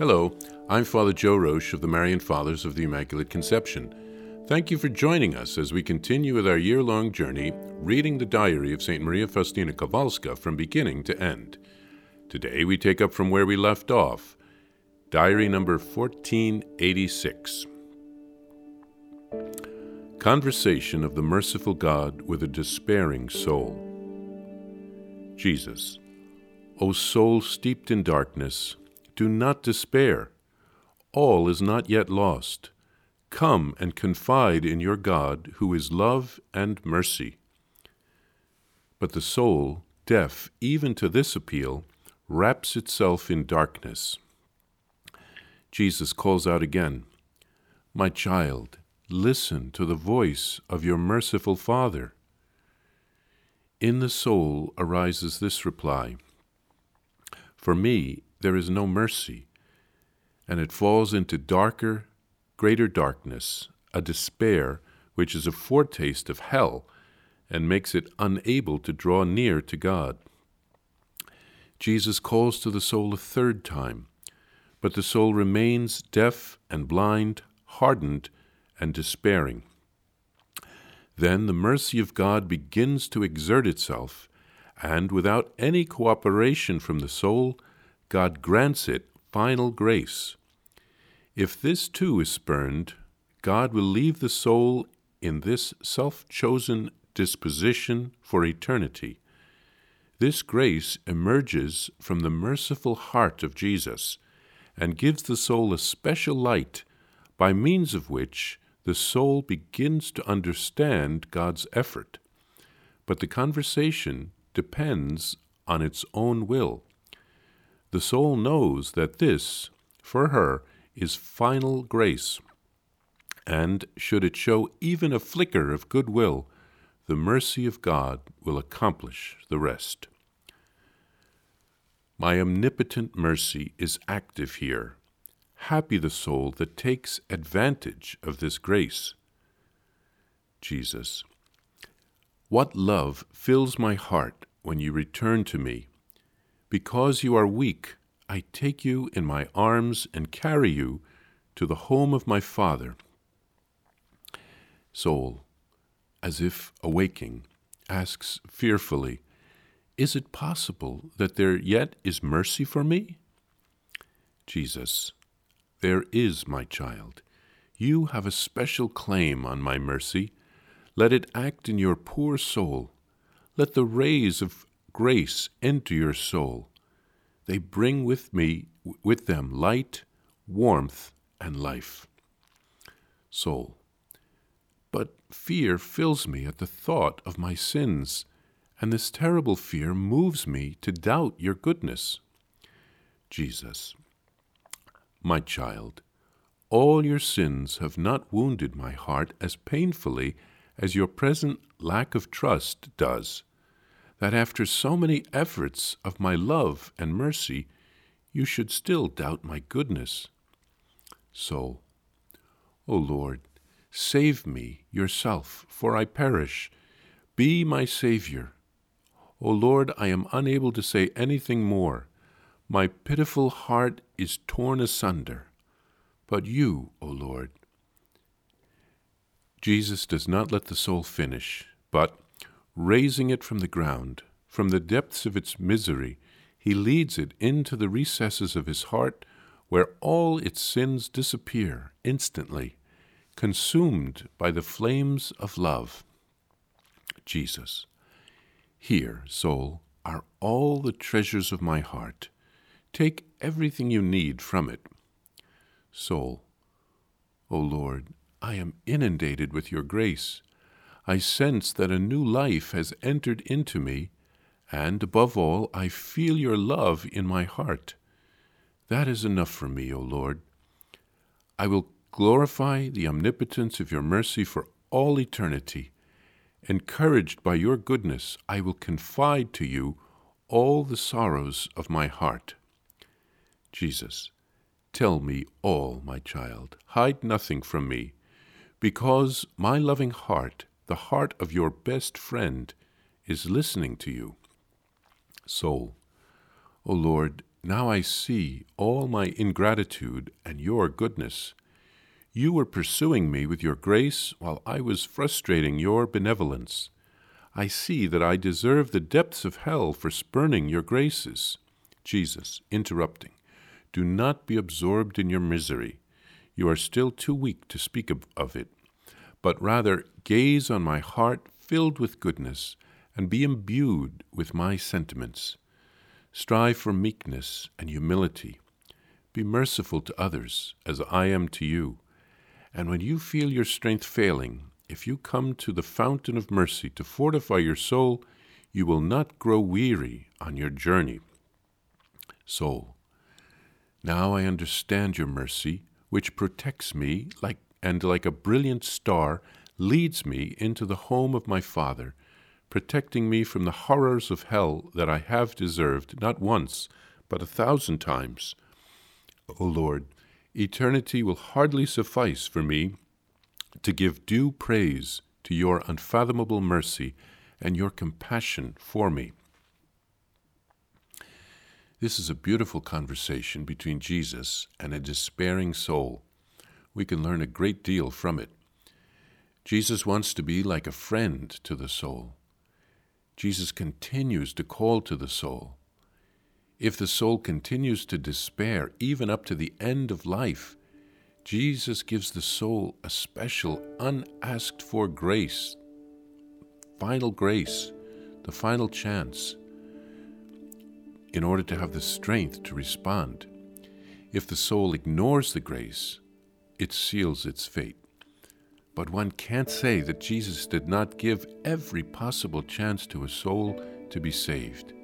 Hello, I'm Father Joe Roesch of the Marian Fathers of the Immaculate Conception. Thank you for joining us as we continue with our year long journey reading the diary of St. Maria Faustina Kowalska from beginning to end. Today we take up from where we left off, diary number 1486. Conversation of the Merciful God with a Despairing Soul. Jesus, O soul steeped in darkness, do not despair. All is not yet lost. Come and confide in your God, who is love and mercy. But the soul, deaf even to this appeal, wraps itself in darkness. Jesus calls out again, My child, listen to the voice of your merciful Father. In the soul arises this reply For me, there is no mercy, and it falls into darker, greater darkness, a despair which is a foretaste of hell and makes it unable to draw near to God. Jesus calls to the soul a third time, but the soul remains deaf and blind, hardened and despairing. Then the mercy of God begins to exert itself, and without any cooperation from the soul, God grants it final grace. If this too is spurned, God will leave the soul in this self chosen disposition for eternity. This grace emerges from the merciful heart of Jesus and gives the soul a special light by means of which the soul begins to understand God's effort. But the conversation depends on its own will. The soul knows that this, for her, is final grace, and should it show even a flicker of goodwill, the mercy of God will accomplish the rest. My omnipotent mercy is active here. Happy the soul that takes advantage of this grace. Jesus, what love fills my heart when you return to me because you are weak, I take you in my arms and carry you to the home of my Father. Soul, as if awaking, asks fearfully, Is it possible that there yet is mercy for me? Jesus, there is, my child. You have a special claim on my mercy. Let it act in your poor soul. Let the rays of grace into your soul. They bring with me with them light, warmth, and life. Soul. But fear fills me at the thought of my sins, and this terrible fear moves me to doubt your goodness. Jesus. My child, all your sins have not wounded my heart as painfully as your present lack of trust does that after so many efforts of my love and mercy, you should still doubt my goodness. So, O Lord, save me yourself, for I perish. Be my Savior. O Lord, I am unable to say anything more. My pitiful heart is torn asunder. But you, O Lord. Jesus does not let the soul finish, but raising it from the ground, from the depths of its misery, he leads it into the recesses of his heart, where all its sins disappear instantly, consumed by the flames of love. Jesus, here, soul, are all the treasures of my heart. Take everything you need from it. Soul, O Lord, I am inundated with your grace. I sense that a new life has entered into me, and above all, I feel your love in my heart. That is enough for me, O Lord. I will glorify the omnipotence of your mercy for all eternity. Encouraged by your goodness, I will confide to you all the sorrows of my heart. Jesus, tell me all, my child. Hide nothing from me, because my loving heart the heart of your best friend is listening to you. Soul, O Lord, now I see all my ingratitude and your goodness. You were pursuing me with your grace while I was frustrating your benevolence. I see that I deserve the depths of hell for spurning your graces. Jesus, interrupting, do not be absorbed in your misery. You are still too weak to speak of, of it, but rather gaze on my heart filled with goodness and be imbued with my sentiments. Strive for meekness and humility. Be merciful to others as I am to you. And when you feel your strength failing, if you come to the fountain of mercy to fortify your soul, you will not grow weary on your journey. Soul, now I understand your mercy, which protects me like and like a brilliant star leads me into the home of my Father protecting me from the horrors of hell that I have deserved not once, but a thousand times. O Lord, eternity will hardly suffice for me to give due praise to your unfathomable mercy and your compassion for me. This is a beautiful conversation between Jesus and a despairing soul. We can learn a great deal from it. Jesus wants to be like a friend to the soul. Jesus continues to call to the soul. If the soul continues to despair, even up to the end of life, Jesus gives the soul a special, unasked for grace, final grace, the final chance, in order to have the strength to respond. If the soul ignores the grace, it seals its fate. But one can't say that Jesus did not give every possible chance to a soul to be saved.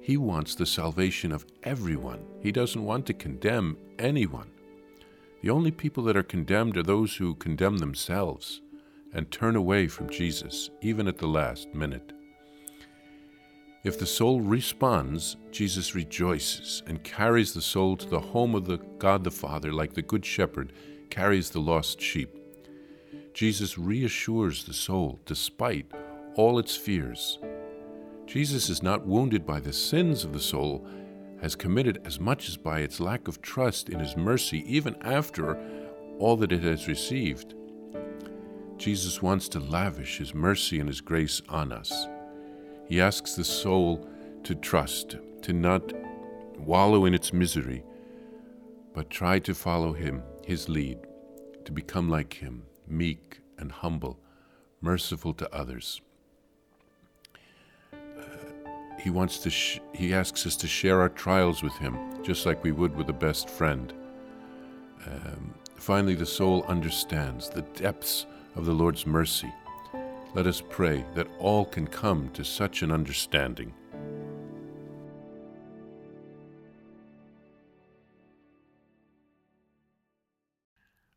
He wants the salvation of everyone. He doesn't want to condemn anyone. The only people that are condemned are those who condemn themselves and turn away from Jesus, even at the last minute. If the soul responds, Jesus rejoices and carries the soul to the home of the God the Father like the Good Shepherd carries the lost sheep. Jesus reassures the soul despite all its fears. Jesus is not wounded by the sins of the soul, has committed as much as by its lack of trust in his mercy, even after all that it has received. Jesus wants to lavish his mercy and his grace on us. He asks the soul to trust, to not wallow in its misery, but try to follow him, his lead, to become like him, meek and humble, merciful to others. Uh, he wants to sh- he asks us to share our trials with him, just like we would with a best friend. Um, finally, the soul understands the depths of the Lord's mercy. Let us pray that all can come to such an understanding.